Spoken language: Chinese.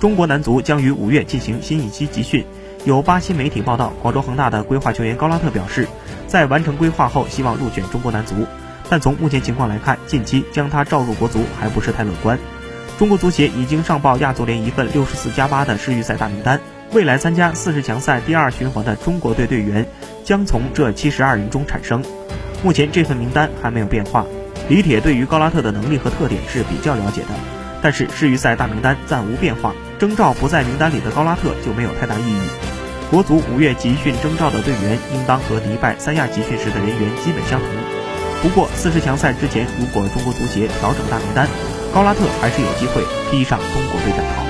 中国男足将于五月进行新一期集训。有巴西媒体报道，广州恒大的规划球员高拉特表示，在完成规划后，希望入选中国男足。但从目前情况来看，近期将他召入国足还不是太乐观。中国足协已经上报亚足联一份六十四加八的世预赛大名单，未来参加四十强赛第二循环的中国队队员将从这七十二人中产生。目前这份名单还没有变化。李铁对于高拉特的能力和特点是比较了解的，但是世预赛大名单暂无变化，征召不在名单里的高拉特就没有太大意义。国足五月集训征召的队员应当和迪拜、三亚集训时的人员基本相同。不过四十强赛之前，如果中国足协调整大名单，高拉特还是有机会披上中国队战袍。